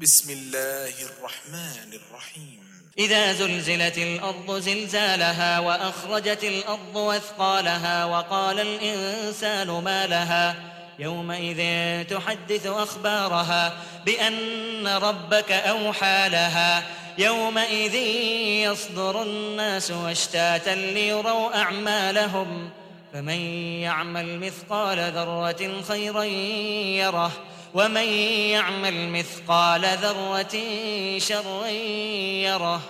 بسم الله الرحمن الرحيم. إذا زلزلت الأرض زلزالها وأخرجت الأرض واثقالها وقال الإنسان ما لها. يومئذ تحدث أخبارها بأن ربك أوحى لها. يومئذ يصدر الناس أشتاتا ليروا أعمالهم. فمن يعمل مثقال ذرة خيرا يره. ومن يعمل مثقال ذرة شرا يره